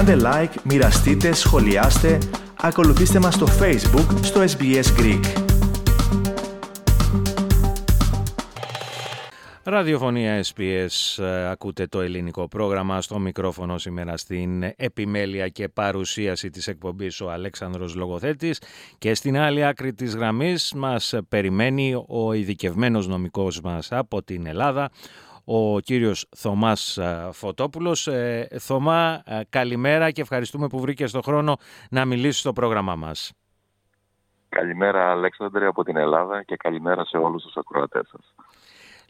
Κάντε like, μοιραστείτε, σχολιάστε, ακολουθήστε μας στο Facebook, στο SBS Greek. Ραδιοφωνία SPS, ε, ακούτε το ελληνικό πρόγραμμα. Στο μικρόφωνο σήμερα στην επιμέλεια και παρουσίαση της εκπομπής ο Αλέξανδρος Λογοθέτης. Και στην άλλη άκρη της γραμμής μας περιμένει ο ειδικευμένος νομικός μας από την Ελλάδα, ο κύριος Θωμάς ε, Φωτόπουλος. Ε, Θωμά, καλημέρα και ευχαριστούμε που βρήκες το χρόνο να μιλήσεις στο πρόγραμμά μας. Καλημέρα Αλέξανδρε από την Ελλάδα και καλημέρα σε όλους τους ακροατές σας.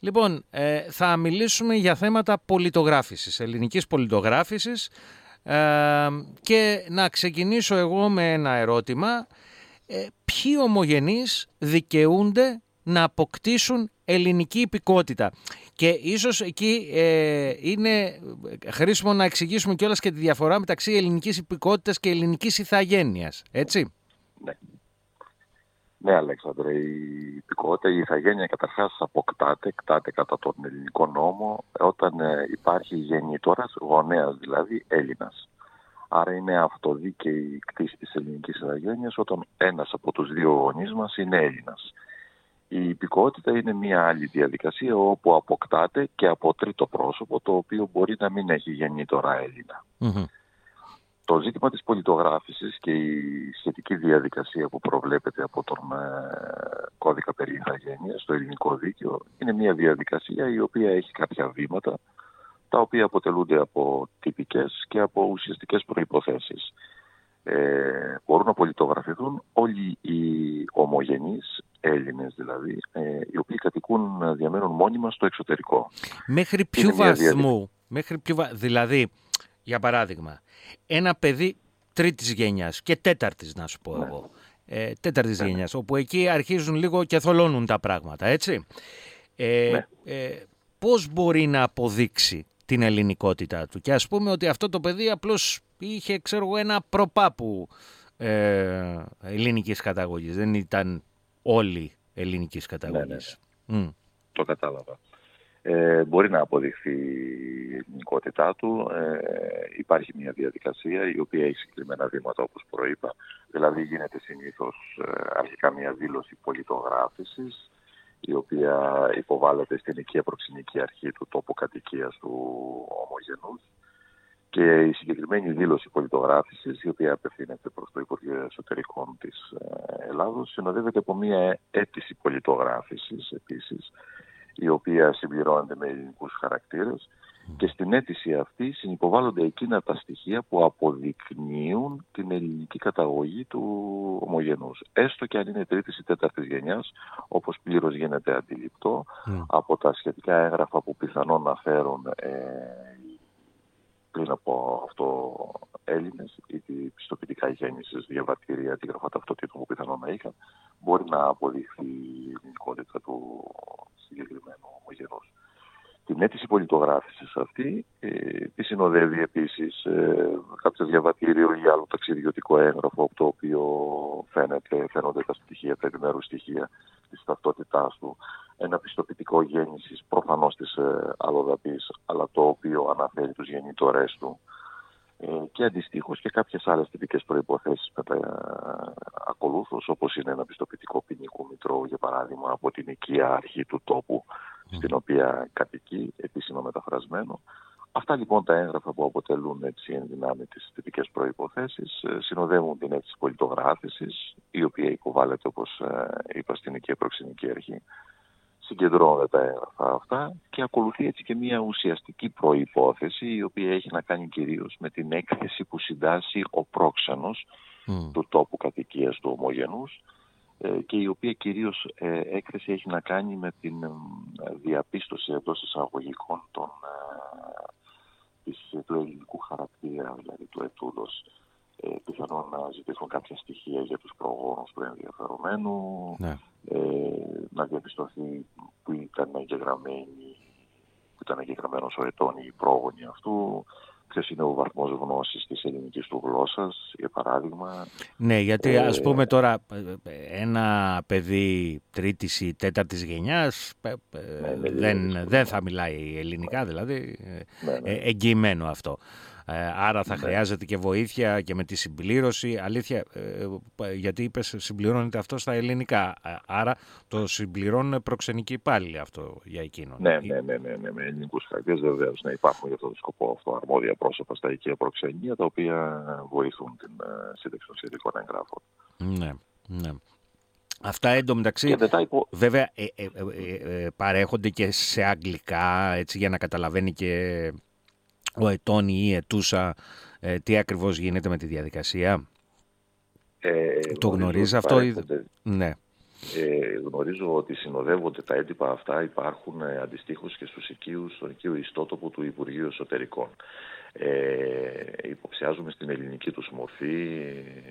Λοιπόν, ε, θα μιλήσουμε για θέματα πολιτογράφησης, ελληνικής πολιτογράφησης ε, και να ξεκινήσω εγώ με ένα ερώτημα. Ε, ποιοι ομογενείς δικαιούνται να αποκτήσουν ελληνική υπηκότητα. Και ίσως εκεί ε, είναι χρήσιμο να εξηγήσουμε κιόλας και τη διαφορά μεταξύ ελληνικής υπηκότητας και ελληνικής ηθαγένειας, έτσι. Ναι. Ναι, Αλέξανδρε, η υπηκότητα, η ηθαγένεια καταρχάς αποκτάται, εκτάται κατά τον ελληνικό νόμο όταν ε, υπάρχει γεννήτορα, γονέας δηλαδή Έλληνας. Άρα είναι αυτοδίκαιη η κτήση της ελληνικής ηθαγένειας όταν ένας από τους δύο γονείς μας είναι Έλληνας. Η υπηκότητα είναι μια άλλη διαδικασία όπου αποκτάται και από τρίτο πρόσωπο το οποίο μπορεί να μην έχει γεννήτορα Έλληνα. Το ζήτημα της πολιτογράφησης και η σχετική διαδικασία που προβλέπεται από τον ε, κώδικα περί ηθαγένειας στο ελληνικό δίκαιο είναι μια διαδικασία η οποία έχει κάποια βήματα τα οποία αποτελούνται από τυπικές και από ουσιαστικές προϋποθέσεις. Ε, μπορούν να πολιτογραφηθούν όλοι οι ομογενείς Έλληνες δηλαδή, ε, οι οποίοι κατοικούν, διαμένουν μόνιμα στο εξωτερικό. Μέχρι ποιου βαθμού, μέχρι ποιο, δηλαδή, για παράδειγμα, ένα παιδί τρίτης γενιάς και τέταρτης να σου πω ναι. εγώ. Ε, τέταρτης ναι, ναι. γενιάς, όπου εκεί αρχίζουν λίγο και θολώνουν τα πράγματα, έτσι. Ε, ναι. ε, πώς μπορεί να αποδείξει την ελληνικότητά του; Και ας πούμε ότι αυτό το παιδί απλώς είχε ξέρω εγώ ένα προπάπου ε, ελληνικής καταγωγής, δεν ήταν όλοι ελληνικής καταγωγής. Το κατάλαβα ε, μπορεί να αποδειχθεί η ελληνικότητά του. Ε, υπάρχει μια διαδικασία η οποία έχει συγκεκριμένα βήματα όπως προείπα. Δηλαδή γίνεται συνήθως ε, αρχικά μια δήλωση πολιτογράφησης η οποία υποβάλλεται στην οικία προξενική αρχή του τόπου κατοικίας του ομογενούς και η συγκεκριμένη δήλωση πολιτογράφησης, η οποία απευθύνεται προς το Υπουργείο Εσωτερικών της ε, Ελλάδος, συνοδεύεται από μια αίτηση πολιτογράφησης επίσης, η οποία συμπληρώνεται με ελληνικούς χαρακτήρες. Και στην αίτηση αυτή συνυποβάλλονται εκείνα τα στοιχεία που αποδεικνύουν την ελληνική καταγωγή του ομογενούς. Έστω και αν είναι τρίτης ή τέταρτης γενιάς, όπως πλήρως γίνεται αντιληπτό, από τα σχετικά έγγραφα που πιθανόν να φέρουν ε, πριν από αυτό Έλληνες ή πιστοποιητικά γέννησης, διαβατήρια, αντίγραφα ταυτοτήτων που πιθανόν να είχαν, μπορεί να αποδειχθεί η ελληνικότητα του συγκεκριμένου ομογενούς. Την αίτηση πολιτογράφησης αυτή ε, τη συνοδεύει επίσης ε, κάποιο διαβατήριο ή άλλο ταξιδιωτικό έγγραφο από το οποίο φαίνεται, φαίνονται τα στοιχεία, τα επιμέρους στοιχεία της ταυτότητάς του. Ένα πιστοποιητικό γέννησης προφανώς της ε, αλλοδαπής, αλλά το οποίο αναφέρει τους γεννητορές του. Ε, και αντιστοίχως και κάποιες άλλες τυπικές προποθέσει με τα ακολούθως, όπως είναι ένα πιστοποιητικό ποινικού μητρώου, για παράδειγμα, από την οικία αρχή του τόπου στην οποία κατοικεί, επίσημα μεταφρασμένο. Αυτά λοιπόν τα έγγραφα που αποτελούν έτσι εν δυνάμει τις τυπικές προποθέσει ε, συνοδεύουν την αίτηση πολιτογράφησης, η οποία υποβάλλεται όπως ε, είπα στην οικία προξενική αρχή συγκεντρώνονται τα έγγραφα αυτά και ακολουθεί έτσι και μια ουσιαστική προϋπόθεση η οποία έχει να κάνει κυρίως με την έκθεση που συντάσσει ο πρόξενος του τόπου κατοικίας του ομογενούς ε, και η οποία κυρίως ε, έκθεση έχει να κάνει με την ε, διαπίστωση εντός εισαγωγικών των, της, του ελληνικού χαρακτήρα, δηλαδή του ετούδος ε, πιθανόν να ζητήσουν κάποια στοιχεία για τους προγόνους του ενδιαφερομένου, ναι. ε, να διαπιστωθεί που ήταν εγγεγραμμένοι, που ήταν εγγεγραμμένος ο ετών ή οι πρόγονοι αυτού, ποιος είναι ο βαθμός γνώσης της ελληνικής του γλώσσας, για παράδειγμα. Ναι, γιατί ε, α πούμε τώρα ένα παιδί τρίτης ή τέταρτης γενιάς ναι, ναι, δεν, δεν θα μιλάει ελληνικά, δηλαδή. Ναι, ναι. εγγυημένο αυτό. Ε, άρα θα ναι. χρειάζεται και βοήθεια και με τη συμπλήρωση. Αλήθεια, ε, γιατί είπες συμπληρώνεται αυτό στα ελληνικά. Άρα το συμπληρώνουν προξενικοί πάλι αυτό για εκείνον. Ναι, ναι, ναι, ναι, ναι με ελληνικούς χαρακτήρες βεβαίως. Ναι, υπάρχουν για αυτόν τον σκοπό αυτό αρμόδια πρόσωπα στα οικεία προξενία τα οποία βοηθούν την σύνταξη των σχετικών εγγράφων. Ναι, ναι. Αυτά εντωμεταξύ υπο... βέβαια ε, ε, ε, παρέχονται και σε αγγλικά έτσι για να καταλαβαίνει και ο ετών ή η ετούσα τι ακριβώς γίνεται με τη διαδικασία; Το γνωρίζεις αυτό. Ναι. Ε, γνωρίζω ότι συνοδεύονται τα έντυπα αυτά, υπάρχουν ε, αντιστοίχως και στους οικείους, στον οικείο ιστότοπο του Υπουργείου Εσωτερικών. Ε, υποψιάζουμε στην ελληνική τους μορφή,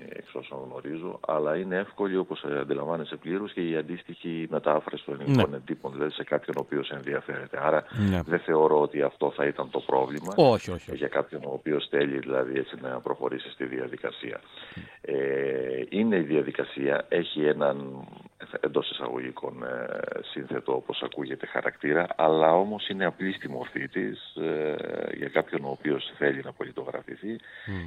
εξ όσων γνωρίζω, αλλά είναι εύκολη όπως αντιλαμβάνεσαι πλήρως και η αντίστοιχη μετάφραση των ελληνικών ναι. εντύπων, δηλαδή σε κάποιον ο οποίος ενδιαφέρεται. Άρα ναι. δεν θεωρώ ότι αυτό θα ήταν το πρόβλημα όχι, όχι, για κάποιον ο οποίος θέλει δηλαδή έτσι να προχωρήσει στη διαδικασία. Ε, είναι η διαδικασία, έχει έναν εντός εισαγωγικών ε, σύνθετο όπως ακούγεται χαρακτήρα, αλλά όμως είναι απλή στη μορφή της ε, για κάποιον ο οποίος θέλει να πολιτογραφηθεί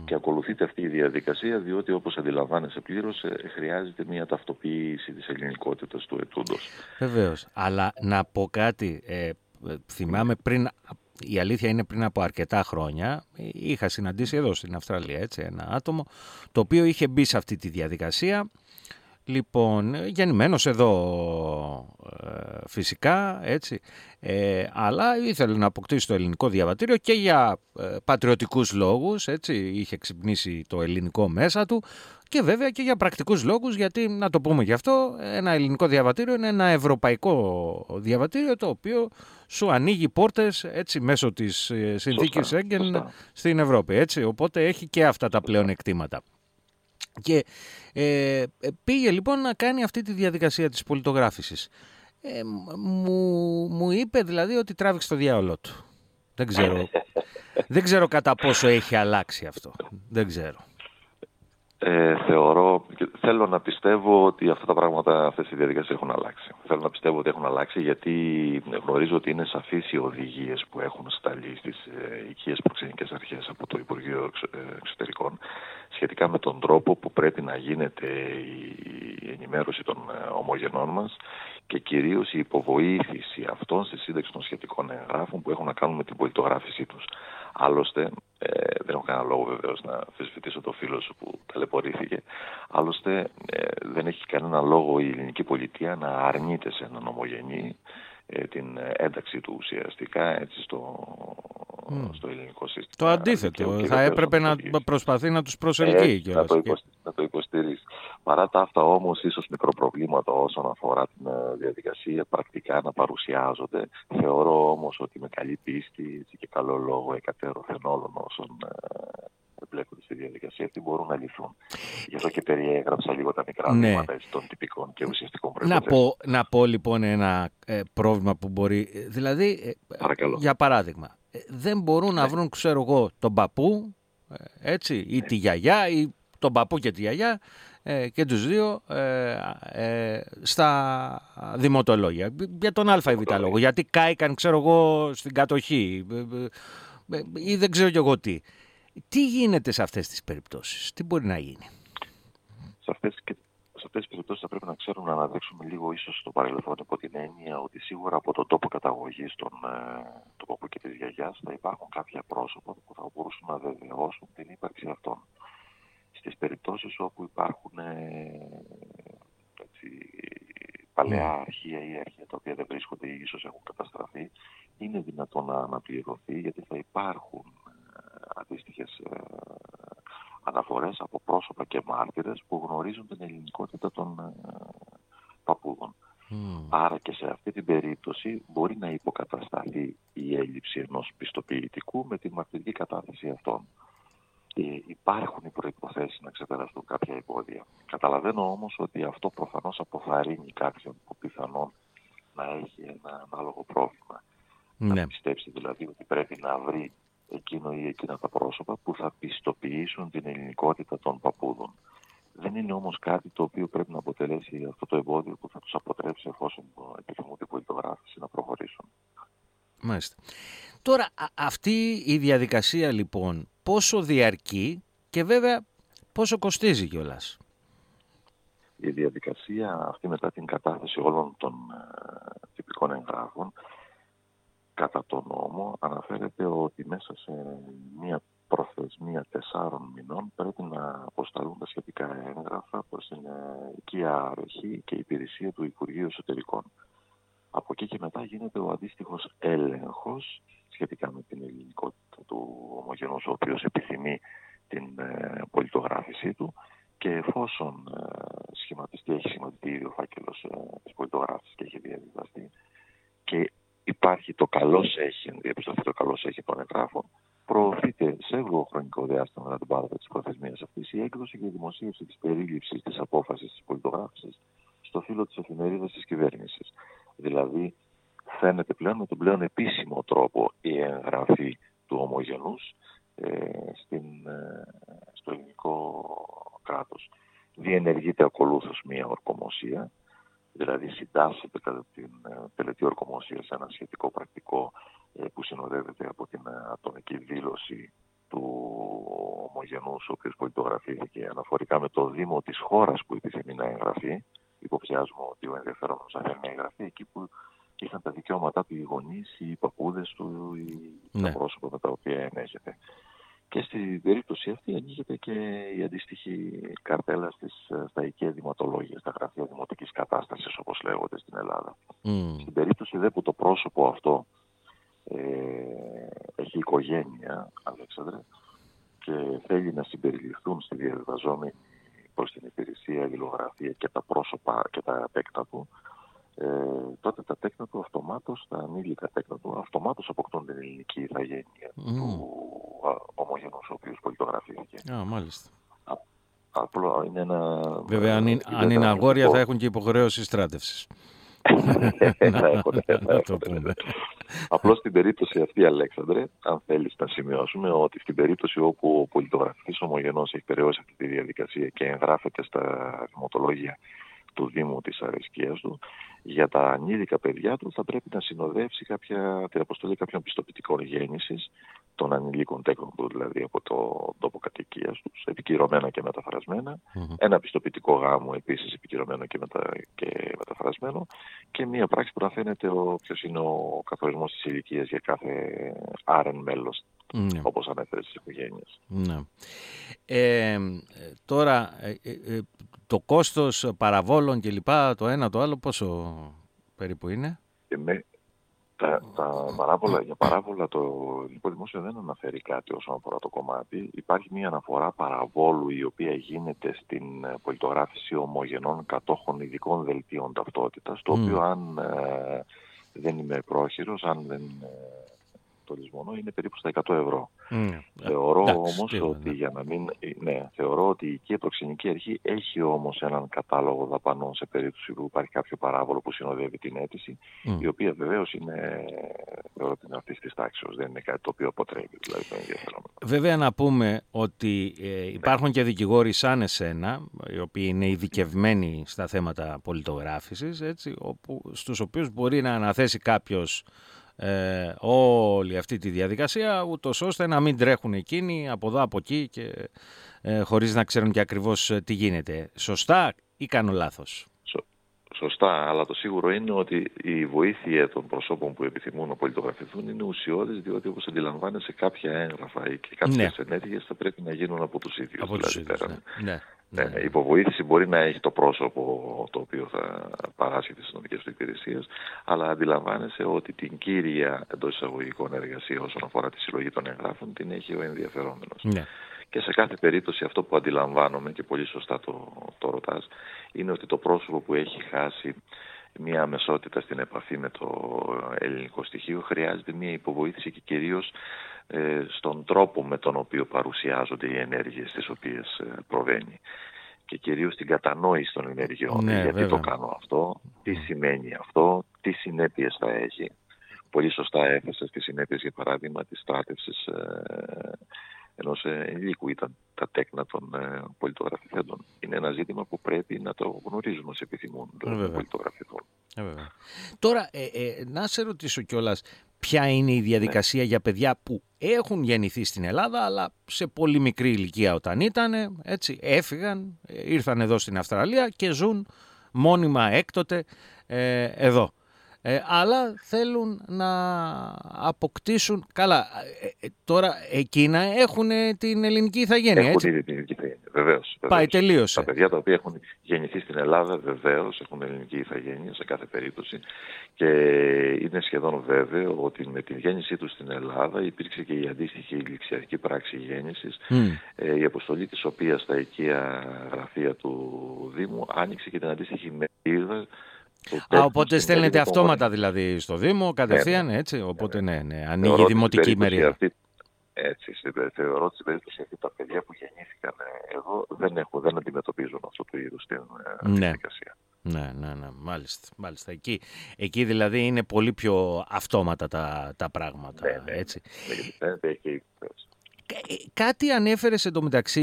και ακολουθείται αυτή η διαδικασία διότι όπως αντιλαμβάνεσαι πλήρως ε, χρειάζεται μια ταυτοποίηση της ελληνικότητας του ετούντος. Βεβαίως, αλλά να πω κάτι, ε, θυμάμαι πριν η αλήθεια είναι πριν από αρκετά χρόνια είχα συναντήσει εδώ στην Αυστραλία έτσι, ένα άτομο το οποίο είχε μπει σε αυτή τη διαδικασία Λοιπόν, γεννημένος εδώ ε, φυσικά, έτσι, ε, αλλά ήθελε να αποκτήσει το ελληνικό διαβατήριο και για ε, πατριωτικούς λόγους, έτσι, είχε ξυπνήσει το ελληνικό μέσα του και βέβαια και για πρακτικούς λόγους, γιατί να το πούμε γι' αυτό, ένα ελληνικό διαβατήριο είναι ένα ευρωπαϊκό διαβατήριο το οποίο σου ανοίγει πόρτες έτσι, μέσω της ε, συνθήκης Έγκεν στην Ευρώπη, έτσι, οπότε έχει και αυτά τα πλέον εκτήματα. Και ε, πήγε λοιπόν να κάνει αυτή τη διαδικασία της πολιτογράφησης. Ε, μου, μου είπε δηλαδή ότι τράβηξε το διάολό του. Δεν ξέρω, δεν ξέρω κατά πόσο έχει αλλάξει αυτό. Δεν ξέρω. Ε, θεωρώ, θέλω να πιστεύω ότι αυτά τα πράγματα, αυτές οι διαδικασίες έχουν αλλάξει. Θέλω να πιστεύω ότι έχουν αλλάξει γιατί γνωρίζω ότι είναι σαφείς οι οδηγίες που έχουν σταλεί στις ε, οικίες προξενικές αρχές από το Υπουργείο ε, Εξωτερικών σχετικά με τον τρόπο που πρέπει να γίνεται η ενημέρωση των ε, ομογενών μας και κυρίως η υποβοήθηση αυτών στη σύνταξη των σχετικών εγγράφων που έχουν να κάνουν με την πολιτογράφησή τους. Άλλωστε, ε, δεν έχω κανένα λόγο βεβαίως να αμφισβητήσω το φίλο σου που ταλαιπωρήθηκε. Άλλωστε, ε, δεν έχει κανένα λόγο η ελληνική πολιτεία να αρνείται σε έναν ομογενή ε, την ένταξη του ουσιαστικά έτσι, στο, στο ελληνικό σύστημα. Το αντίθετο. θα έπρεπε να προσπαθεί να τους προσελκύει. Ε, να, το να το υποστηρίζει. Παρά τα αυτά όμως ίσως μικροπροβλήματα όσον αφορά την ε, διαδικασία πρακτικά να παρουσιάζονται. Θεωρώ όμως ότι με καλή πίστη και καλό λόγο εκατέρωθεν όλων όσων ε, εμπλέκονται στη διαδικασία αυτή μπορούν να λυθούν. Γι' αυτό και περιέγραψα λίγο τα μικρά ναι. βήματα των τυπικών και ουσιαστικών προϋποθέσεων. Να πω, να πω λοιπόν ένα ε, πρόβλημα που μπορεί. Ε, δηλαδή, ε, για παράδειγμα, ε, δεν μπορούν να ναι. βρουν, ξέρω εγώ, τον παππού έτσι, ή ναι. τη γιαγιά ή τον παππού και τη γιαγιά και τους δύο στα δημοτολόγια. Για τον α ή β λόγο. Γιατί κάηκαν, ξέρω εγώ, στην κατοχή ή δεν ξέρω κι εγώ τι. Τι γίνεται σε αυτές τις περιπτώσεις, τι μπορεί να γίνει; Σε αυτές, και, σε αυτές τις περιπτώσεις θα πρέπει να ξέρουμε να αναδείξουμε λίγο ίσως στο παρελθόν από την έννοια ότι σίγουρα από τον τόπο καταγωγής των ε, του παππού και της γιαγιάς θα υπάρχουν κάποια πρόσωπα που θα μπορούσαν να βεβαιώσουν την ύπαρξη αυτών. Στις περιπτώσεις όπου υπάρχουν ε, έτσι, παλαιά ναι. αρχεία ή αρχεία τα οποία δεν βρίσκονται ή ίσως έχουν καταστραφεί, είναι δυνατόν να αναπληρωθεί γιατί θα υπάρχουν αντίστοιχες ε, αναφορές από πρόσωπα και μάρτυρες που γνωρίζουν την ελληνικότητα των ε, παππούδων. Άρα και σε αυτή την περίπτωση μπορεί να υποκατασταθεί η έλλειψη ενός πιστοποιητικού με τη μαρτυρική κατάθεση αυτών. Ε, υπάρχουν οι προϋποθέσεις να ξεπεραστούν κάποια εμπόδια. Καταλαβαίνω όμως ότι αυτό προφανώς αποθαρρύνει κάποιον που πιθανόν να έχει ένα ανάλογο πρόβλημα. Ναι. Να πιστέψει δηλαδή ότι πρέπει να βρει εκείνο ή εκείνα τα πρόσωπα που θα πιστοποιήσουν την ελληνικότητα των παππούδων. Δεν είναι όμως κάτι το οποίο πρέπει να αποτελέσει αυτό το εμπόδιο που θα τους αποτρέψει εφόσον επιθυμούν την πολιτογράφηση να προχωρήσουν. Μάλιστα. Τώρα αυτή η διαδικασία λοιπόν πόσο διαρκεί και βέβαια πόσο κοστίζει κιόλας; Η διαδικασία αυτή μετά την κατάθεση όλων των ε, τυπικών εγγράφων κατά τον νόμο αναφέρεται ότι μέσα σε μία προθεσμία τεσσάρων μηνών πρέπει να αποσταλούν τα σχετικά έγγραφα προς την ε, οικία αρχή και υπηρεσία του Υπουργείου Εσωτερικών. Από εκεί και μετά γίνεται ο αντίστοιχος έλεγχος σχετικά με την ελληνικότητα του ομογενούς, ο οποίος επιθυμεί την ε, πολιτογράφησή του και εφόσον ε, σχηματιστεί, έχει σχηματιστεί ήδη ο φάκελος ε, της πολιτογράφησης και έχει διαδικαστεί και υπάρχει το καλό έχει, διαπιστωθεί το καλό έχει των εγγράφων, προωθείται σε εύγλω χρονικό διάστημα μετά την πάροδο τη προθεσμία αυτής η έκδοση και η δημοσίευση της περίληψης της απόφασης της πολιτογράφησης στο φύλλο της εφημερίδας της κυβέρνησης. Δηλαδή, φαίνεται πλέον με τον πλέον επίσημο τρόπο η εγγραφή του ομογενούς ε, στην, ε, στο ελληνικό κράτος. Διενεργείται ακολούθως μία ορκομοσία, δηλαδή συντάσσεται κατά την ε, τελετή ορκομοσίας σε ένα σχετικό πρακτικό ε, που συνοδεύεται από την ατομική δήλωση του ομογενούς, ο οποίος πολιτογραφήθηκε αναφορικά με το Δήμο της χώρας που επιθυμεί να εγγραφεί. Υποψιάζουμε ότι ο ενδιαφέρον θα θέλει να εγγραφεί εκεί που είχαν τα δικαιώματά του οι γονείς, οι παππούδες του, οι ναι. τα πρόσωπα με τα οποία ενέχεται. Και στην περίπτωση αυτή ανοίγεται και η αντίστοιχη καρτέλα στις, στα οικεία δημοτολόγια, στα γραφεία δημοτικής κατάστασης όπως λέγονται στην Ελλάδα. Mm. Στην περίπτωση δε που το πρόσωπο αυτό ε, έχει οικογένεια, Αλέξανδρε, και θέλει να συμπεριληφθούν στη διαβιβαζόμενη προς την υπηρεσία, η και τα πρόσωπα και τα απέκτα του, ε, τότε τα τέκνα του αυτομάτως, τα ανήλικα τέκνα του αυτομάτως αποκτούν την ελληνική ηθαγένεια mm. του ομογενούς ο οποίος πολιτογραφήθηκε. Α, μάλιστα. απλό είναι ένα... Βέβαια, αν, αν είναι αγόρια θα έχουν και υποχρέωση στράτευσης. θα έχουν, Απλώς στην περίπτωση αυτή, Αλέξανδρε, αν θέλεις να σημειώσουμε ότι στην περίπτωση όπου ο πολιτογραφικός ομογενός έχει περαιώσει αυτή τη διαδικασία και εγγράφεται στα δημοτολόγια του Δήμου της αρεσκίας του, για τα ανήλικα παιδιά του θα πρέπει να συνοδεύσει κάποια, την αποστολή κάποιων πιστοποιητικών γέννησης των ανηλίκων τέκνων του, δηλαδή από το τόπο κατοικίας τους, επικυρωμένα και μεταφρασμένα. Mm-hmm. Ένα πιστοποιητικό γάμου επίσης επικυρωμένο και, μετα... και μεταφρασμένο. Και μία πράξη που να φαίνεται ποιος είναι ο καθορισμός της ηλικίας για κάθε άρεν μέλος ναι. όπως ανέφερε στις οικογένειες. Ναι. Ε, τώρα, ε, ε, το κόστος παραβόλων και λοιπά, το ένα το άλλο, πόσο περίπου είναι; με, τα, τα παράβολα, για παράβολα το ελληνικό δημόσιο δεν αναφέρει κάτι όσον αφορά το κομμάτι. Υπάρχει μια αναφορά παραβόλου η οποία γίνεται στην πολιτογράφηση ομογενών κατόχων ειδικών δελτίων ταυτότητας, το οποίο αν δεν είμαι πρόχειρος, αν δεν το λησμονό είναι περίπου στα 100 ευρώ. Mm. Θεωρώ όμως ότι ναι. για να μην... Ναι, θεωρώ ότι η οικία προξενική αρχή έχει όμως έναν κατάλογο δαπανών σε περίπτωση που υπάρχει κάποιο παράβολο που συνοδεύει την αίτηση, mm. η οποία βεβαίως είναι, θεωρώ ότι είναι αυτής της τάξης, δεν είναι κάτι το οποίο αποτρέπει δηλαδή το ενδιαφέρον. Βέβαια να πούμε ότι ε, υπάρχουν και δικηγόροι σαν εσένα, οι οποίοι είναι ειδικευμένοι στα θέματα πολιτογράφησης, έτσι, όπου, στους οποίους μπορεί να αναθέσει κάποιος ε, όλη αυτή τη διαδικασία ούτως ώστε να μην τρέχουν εκείνοι από εδώ από εκεί και ε, χωρίς να ξέρουν και ακριβώς ε, τι γίνεται. Σωστά ή κάνω λάθος; Σωστά, αλλά το σίγουρο είναι ότι η βοήθεια των προσώπων που επιθυμούν να πολιτογραφηθούν είναι ουσιώδης, διότι όπως αντιλαμβάνεσαι κάποια έγγραφα ή και κάποιες ναι. ενέργειες θα πρέπει να γίνουν από τους ίδιους. Από τους δηλαδή, ίδιους, ναι. ναι. Ναι, ναι. Υποβοήθηση μπορεί να έχει το πρόσωπο το οποίο θα παράσχει τις αστυνομικέ του υπηρεσίες, αλλά αντιλαμβάνεσαι ότι την κύρια εντός εισαγωγικών εργασία όσον αφορά τη συλλογή των εγγράφων την έχει ο ενδιαφερόμενος. Ναι. Και σε κάθε περίπτωση αυτό που αντιλαμβάνομαι και πολύ σωστά το, το ρωτάς είναι ότι το πρόσωπο που έχει χάσει μια αμεσότητα στην επαφή με το ελληνικό στοιχείο χρειάζεται μια υποβοήθηση και κυρίως ε, στον τρόπο με τον οποίο παρουσιάζονται οι ενέργειες τις οποίες ε, προβαίνει και κυρίως την κατανόηση των ενεργειών. Ναι, γιατί το κάνω αυτό, τι σημαίνει αυτό, τι συνέπειες θα έχει. Πολύ σωστά έθεσε τις συνέπειες για παράδειγμα της στράτευσης ε, ενός ενηλίκου ήταν τα τέκνα των ε, πολιτογραφηθέντων. Είναι ένα ζήτημα που πρέπει να το γνωρίζουμε όσοι επιθυμούν να πολιτογραφηθούν. Ε, Τώρα, ε, ε, να σε ρωτήσω κιόλας, ποια είναι η διαδικασία για παιδιά που έχουν γεννηθεί στην Ελλάδα αλλά σε πολύ μικρή ηλικία όταν ήταν, έτσι έφυγαν, ήρθαν εδώ στην Αυστραλία και ζουν μόνιμα έκτοτε ε, εδώ. Ε, αλλά θέλουν να αποκτήσουν. Καλά, ε, ε, τώρα εκείνα έχουν την ελληνική ηθαγένεια. Έχουν έτσι; ήδη την ελληνική ηθαγένεια. Βεβαίως. Πάει, τελείωσε. Τα παιδιά τα οποία έχουν γεννηθεί στην Ελλάδα βεβαίως έχουν ελληνική ηθαγένεια σε κάθε περίπτωση. Και είναι σχεδόν βέβαιο ότι με τη γέννησή τους στην Ελλάδα υπήρξε και η αντίστοιχη ληξιαρχική πράξη γέννησης, mm. η αποστολή της οποίας στα οικεία γραφεία του Δήμου άνοιξε και την αντίστοιχη μερίδα Α, οπότε στέλνετε αυτόματα δηλαδή στο Δήμο, κατευθείαν, ναι, ναι. έτσι. Οπότε ναι, ναι, ανοίγει η δημοτική μερίδα. Έτσι, θεωρώ ότι στην περίπτωση αυτή τα παιδιά που γεννήθηκαν εδώ δεν, έχουν, δεν αντιμετωπίζουν αυτό το είδου την ε, ναι. διαδικασία. Ναι, ναι, ναι, μάλιστα. μάλιστα. Εκεί, εκεί δηλαδή είναι πολύ πιο αυτόματα τα, τα πράγματα. Ναι, ναι. Έτσι. Ναι, εκεί, ε, κάτι ανέφερες εντωμεταξύ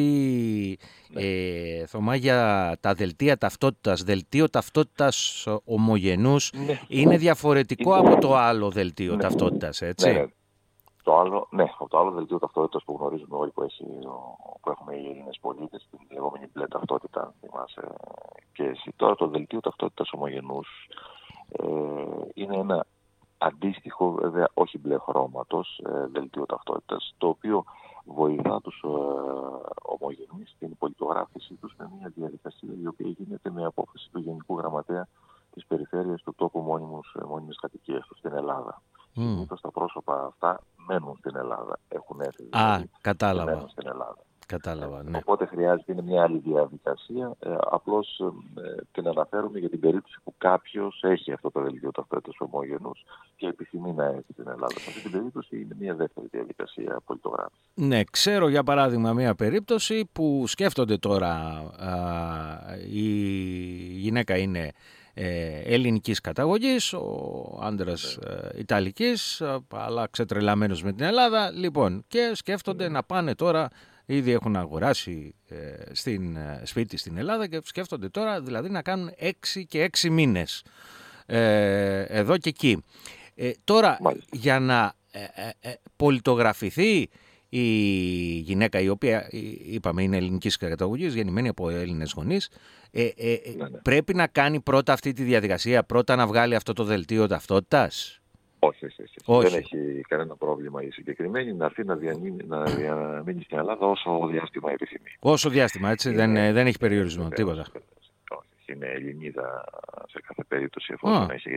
ναι. ε, Θωμά για τα δελτία ταυτότητας. Δελτίο ταυτότητας ομογενούς ναι. είναι διαφορετικό από το άλλο δελτίο ναι. ταυτότητας, έτσι; Ναι, το άλλο, ναι, το άλλο δελτίο ταυτότητας που γνωρίζουμε όλοι που, έχει, που έχουμε οι Έλληνες πολίτες, την λεγόμενη μπλε ταυτότητα, θυμάσαι και εσύ. Τώρα το δελτίο ταυτότητας ομογενούς ε, είναι ένα αντίστοιχο, βέβαια όχι μπλε χρώματος, ε, δελτίο ταυτότητας, το οποίο βοηθά τους ε, ομογενείς στην πολιτογράφηση τους με μια διαδικασία η οποία γίνεται με απόφαση του Γενικού Γραμματέα της Περιφέρειας του τόπου μόνιμους, ε, μόνιμης κατοικίας τους στην Ελλάδα. Mm. Συνήθως τα πρόσωπα αυτά μένουν στην Ελλάδα. Έχουν έρθει δηλαδή, κατάλαβα. μένουν στην Ελλάδα. Κατάλαβα, ναι. Οπότε χρειάζεται είναι μια άλλη διαδικασία. Ε, Απλώς ε, την αναφέρουμε για την περίπτωση που κάποιος έχει αυτό το δελτίο ταυτότητα ομόγενου και επιθυμεί να έχει στην Ελλάδα. Σε αυτή την περίπτωση είναι μια δεύτερη διαδικασία πολιτογράφηση. Ναι, ξέρω για παράδειγμα μια περίπτωση που σκέφτονται τώρα α, η γυναίκα είναι ε, ελληνικής καταγωγής, ο άντρας ναι. ε, Ιταλικής, αλλά ξετρελαμένος με την Ελλάδα. Λοιπόν, και σκέφτονται ναι. να πάνε τώρα Ήδη έχουν αγοράσει ε, στην, ε, σπίτι στην Ελλάδα και σκέφτονται τώρα δηλαδή να κάνουν 6 και 6 μήνες ε, εδώ και εκεί. Ε, τώρα για να πολιτογραφηθεί η γυναίκα η οποία είπαμε είναι ελληνικής καταγωγής, γεννημένη από Έλληνες γονείς, ναι, ναι. πρέπει να κάνει πρώτα αυτή τη διαδικασία, πρώτα να βγάλει αυτό το δελτίο ταυτότητας; Όχι, όχι, όχι. Δεν έχει κανένα πρόβλημα η συγκεκριμένη να έρθει να διαμείνει, να διαμείνει στην Ελλάδα όσο διάστημα επιθυμεί. Όσο διάστημα, έτσι. Δεν, δεν έχει περιορισμό, τίποτα. Όχι, είναι Ελληνίδα σε κάθε περίπτωση εφόσον oh. έχει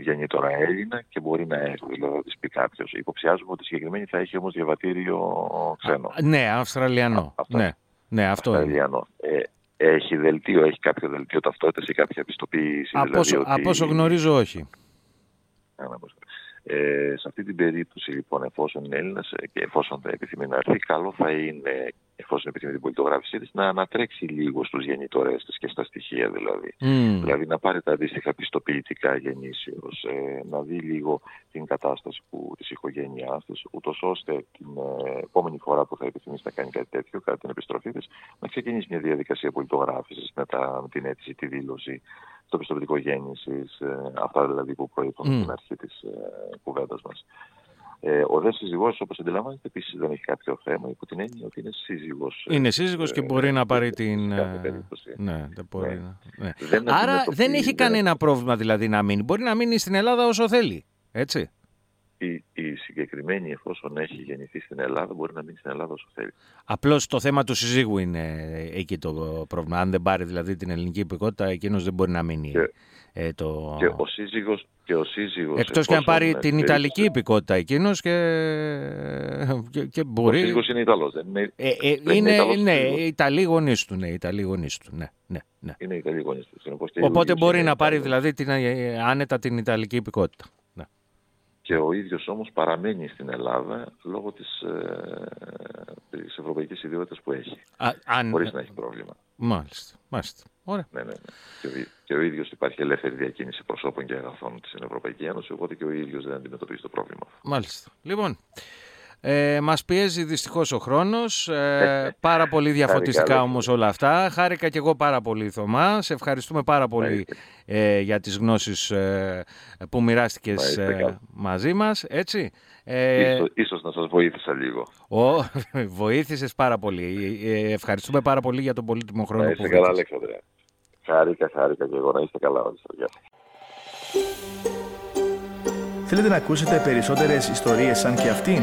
γεννή τώρα Έλληνα και μπορεί να έχει, δηλαδή να της πει κάποιος. Υποψιάζουμε ότι η συγκεκριμένη θα έχει όμως διαβατήριο ξένο. ναι, Αυστραλιανό. Α, ναι, ναι, αυτό Αυστραλιανό. Ε, έχει δελτίο, έχει κάποιο δελτίο ταυτότητας ή κάποια επιστοποίηση. Από, δηλαδή, ότι... από όσο γνωρίζω, όχι. Ε, σε αυτή την περίπτωση λοιπόν εφόσον είναι Έλληνας και εφόσον θα επιθυμεί να έρθει καλό θα είναι εφόσον επιθυμεί την πολιτογράφησή της να ανατρέξει λίγο στους γεννητορές της και στα στοιχεία δηλαδή. Δηλαδή να πάρει τα αντίστοιχα πιστοποιητικά γεννήσεως, ε, να δει λίγο την κατάσταση που, της οικογένειάς της ούτως ώστε την ε, επόμενη φορά που θα επιθυμήσει να κάνει κάτι τέτοιο κατά την επιστροφή της να ξεκινήσει μια διαδικασία πολιτογράφησης με, με την αίτηση, τη δήλωση το πιστοποιητικό γέννησης, ε, αυτά δηλαδή που προείπαμε mm. στην αρχή της ε, κουβέντας μας. Ε, ο δε σύζυγό, όπως αντιλαμβάνεται, επίσης δεν έχει κάποιο θέμα, υπό την έννοια ότι είναι σύζυγος. Ε, είναι σύζυγος και μπορεί να πάρει την. Ναι, δεν μπορεί ναι. Να... Ναι. Άρα δεν έχει κανένα πρόβλημα δηλαδή να μείνει. Μπορεί να μείνει στην Ελλάδα όσο θέλει. Έτσι η, η συγκεκριμένη εφόσον έχει γεννηθεί στην Ελλάδα μπορεί να μείνει στην Ελλάδα όσο θέλει. Απλώς το θέμα του συζύγου είναι εκεί το πρόβλημα. Αν δεν πάρει δηλαδή την ελληνική υπηκότητα, εκείνος δεν μπορεί να μείνει. Και, ε, το... και ο σύζυγος, και ο σύζυγος Εκτός και αν πάρει την Ιταλική υπηκότητα εκείνος και, και, και μπορεί... Ο σύζυγος είναι Ιταλός, δεν είναι, ε, ε, είναι, είναι Ιταλός ναι, Ιταλοί γονείς του, ναι, Ιταλοί γονείς του, ναι, ναι, ναι. Είναι Ιταλοί γονείς του. Οπότε μπορεί να πάρει δηλαδή την, ε, άνετα την Ιταλική υπηκότητα και ο ίδιος όμως παραμένει στην Ελλάδα λόγω της, ε, της ευρωπαϊκής ιδιότητας που έχει, Α, αν... χωρίς να έχει πρόβλημα. Μάλιστα, μάλιστα. Ωραία. Ναι, ναι, ναι. Και, ο, και ο ίδιος υπάρχει ελεύθερη διακίνηση προσώπων και αγαθών στην Ευρωπαϊκή Ένωση, οπότε και ο ίδιος δεν αντιμετωπίζει το πρόβλημα. Μάλιστα. Λοιπόν, Ε, μας πιέζει δυστυχώς ο χρόνος. Ε, πάρα πολύ διαφωτιστικά όμως όλα αυτά. Χάρηκα και εγώ πάρα πολύ Θωμά. Σε ευχαριστούμε πάρα πολύ ε, για τις γνώσεις ε, που μοιράστηκες ε, μαζί μας. Έτσι. Ε, ίσως, ίσως να σας βοήθησα λίγο. Ο, βοήθησες πάρα πολύ. Ε, ευχαριστούμε πάρα πολύ για τον πολύτιμο χρόνο να είστε καλά, Αλέξανδρε. Χάρηκα, χάρηκα και εγώ να είστε καλά όλοι σας. Θέλετε να ακούσετε περισσότερες ιστορίες σαν και αυτήν;